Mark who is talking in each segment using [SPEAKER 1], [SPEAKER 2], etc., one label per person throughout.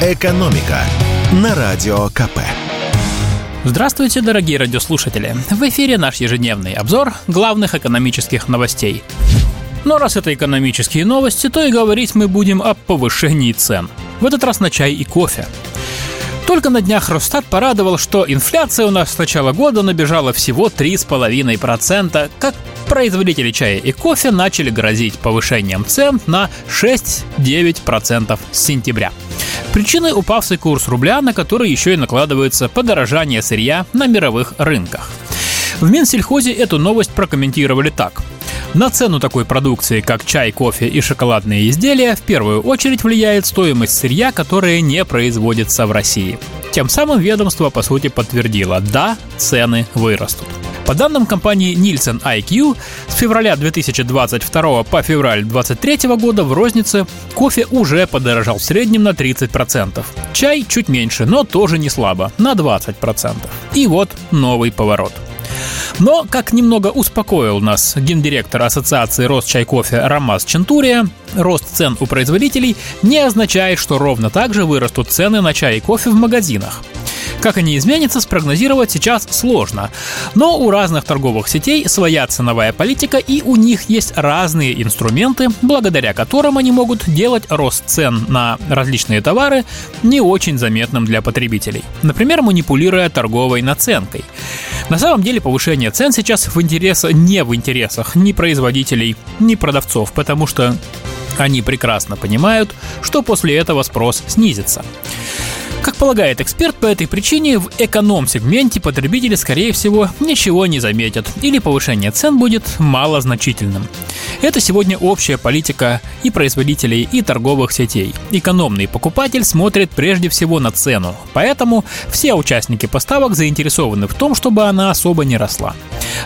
[SPEAKER 1] «Экономика» на Радио КП.
[SPEAKER 2] Здравствуйте, дорогие радиослушатели! В эфире наш ежедневный обзор главных экономических новостей. Но раз это экономические новости, то и говорить мы будем о повышении цен. В этот раз на чай и кофе. Только на днях Росстат порадовал, что инфляция у нас с начала года набежала всего 3,5%, как производители чая и кофе начали грозить повышением цен на 6-9% с сентября. Причиной упавший курс рубля, на который еще и накладывается подорожание сырья на мировых рынках. В Минсельхозе эту новость прокомментировали так. На цену такой продукции, как чай, кофе и шоколадные изделия, в первую очередь влияет стоимость сырья, которое не производится в России. Тем самым ведомство, по сути, подтвердило, да, цены вырастут. По данным компании Nielsen IQ, с февраля 2022 по февраль 2023 года в рознице кофе уже подорожал в среднем на 30%. Чай чуть меньше, но тоже не слабо, на 20%. И вот новый поворот. Но, как немного успокоил нас гендиректор Ассоциации Росчай кофе Рамаз Чентурия, рост цен у производителей не означает, что ровно так же вырастут цены на чай и кофе в магазинах. Как они изменятся, спрогнозировать сейчас сложно. Но у разных торговых сетей своя ценовая политика и у них есть разные инструменты, благодаря которым они могут делать рост цен на различные товары не очень заметным для потребителей. Например, манипулируя торговой наценкой. На самом деле повышение цен сейчас в интересах, не в интересах ни производителей, ни продавцов, потому что они прекрасно понимают, что после этого спрос снизится. Как полагает эксперт, по этой причине в эконом-сегменте потребители, скорее всего, ничего не заметят или повышение цен будет малозначительным. Это сегодня общая политика и производителей, и торговых сетей. Экономный покупатель смотрит прежде всего на цену, поэтому все участники поставок заинтересованы в том, чтобы она особо не росла.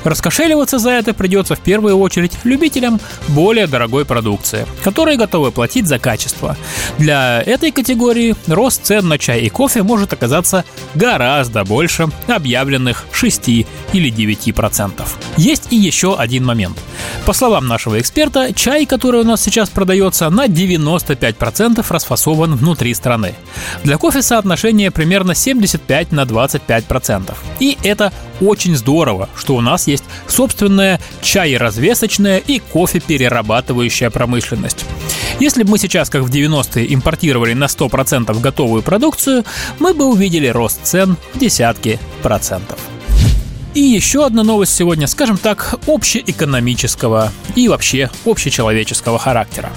[SPEAKER 2] Раскошеливаться за это придется в первую очередь любителям более дорогой продукции, которые готовы платить за качество. Для этой категории рост цен на чай и кофе может оказаться гораздо больше объявленных 6 или 9%. Есть и еще один момент. По словам нашего эксперта, чай, который у нас сейчас продается, на 95% расфасован внутри страны. Для кофе соотношение примерно 75 на 25%. И это очень здорово, что у нас есть собственная чай-развесочная и кофе-перерабатывающая промышленность. Если бы мы сейчас, как в 90-е, импортировали на 100% готовую продукцию, мы бы увидели рост цен в десятки процентов. И еще одна новость сегодня, скажем так, общеэкономического и вообще общечеловеческого характера.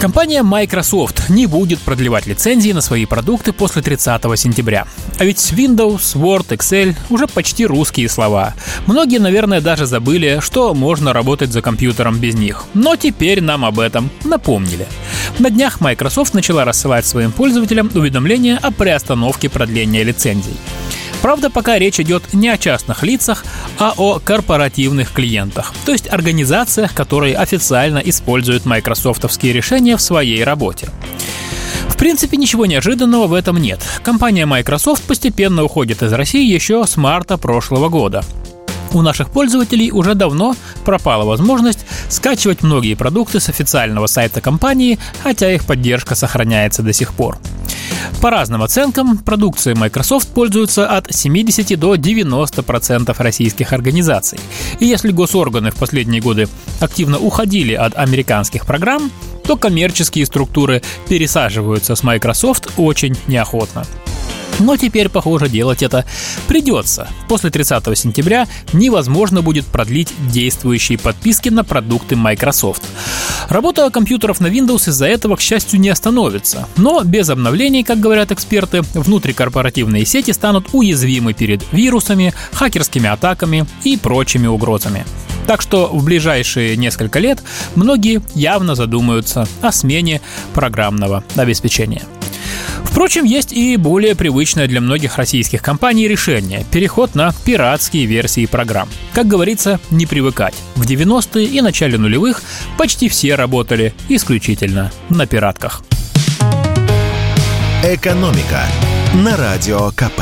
[SPEAKER 2] Компания Microsoft не будет продлевать лицензии на свои продукты после 30 сентября. А ведь Windows, Word, Excel уже почти русские слова. Многие, наверное, даже забыли, что можно работать за компьютером без них. Но теперь нам об этом напомнили. На днях Microsoft начала рассылать своим пользователям уведомления о приостановке продления лицензий. Правда, пока речь идет не о частных лицах, а о корпоративных клиентах, то есть организациях, которые официально используют майкрософтовские решения в своей работе. В принципе, ничего неожиданного в этом нет. Компания Microsoft постепенно уходит из России еще с марта прошлого года. У наших пользователей уже давно пропала возможность скачивать многие продукты с официального сайта компании, хотя их поддержка сохраняется до сих пор. По разным оценкам, продукцией Microsoft пользуются от 70 до 90% российских организаций. И если госорганы в последние годы активно уходили от американских программ, то коммерческие структуры пересаживаются с Microsoft очень неохотно. Но теперь, похоже, делать это придется. После 30 сентября невозможно будет продлить действующие подписки на продукты Microsoft. Работа компьютеров на Windows из-за этого, к счастью, не остановится. Но без обновлений, как говорят эксперты, внутрикорпоративные сети станут уязвимы перед вирусами, хакерскими атаками и прочими угрозами. Так что в ближайшие несколько лет многие явно задумаются о смене программного обеспечения. Впрочем, есть и более привычное для многих российских компаний решение – переход на пиратские версии программ. Как говорится, не привыкать. В 90-е и начале нулевых почти все работали исключительно на пиратках.
[SPEAKER 1] Экономика на радио КП.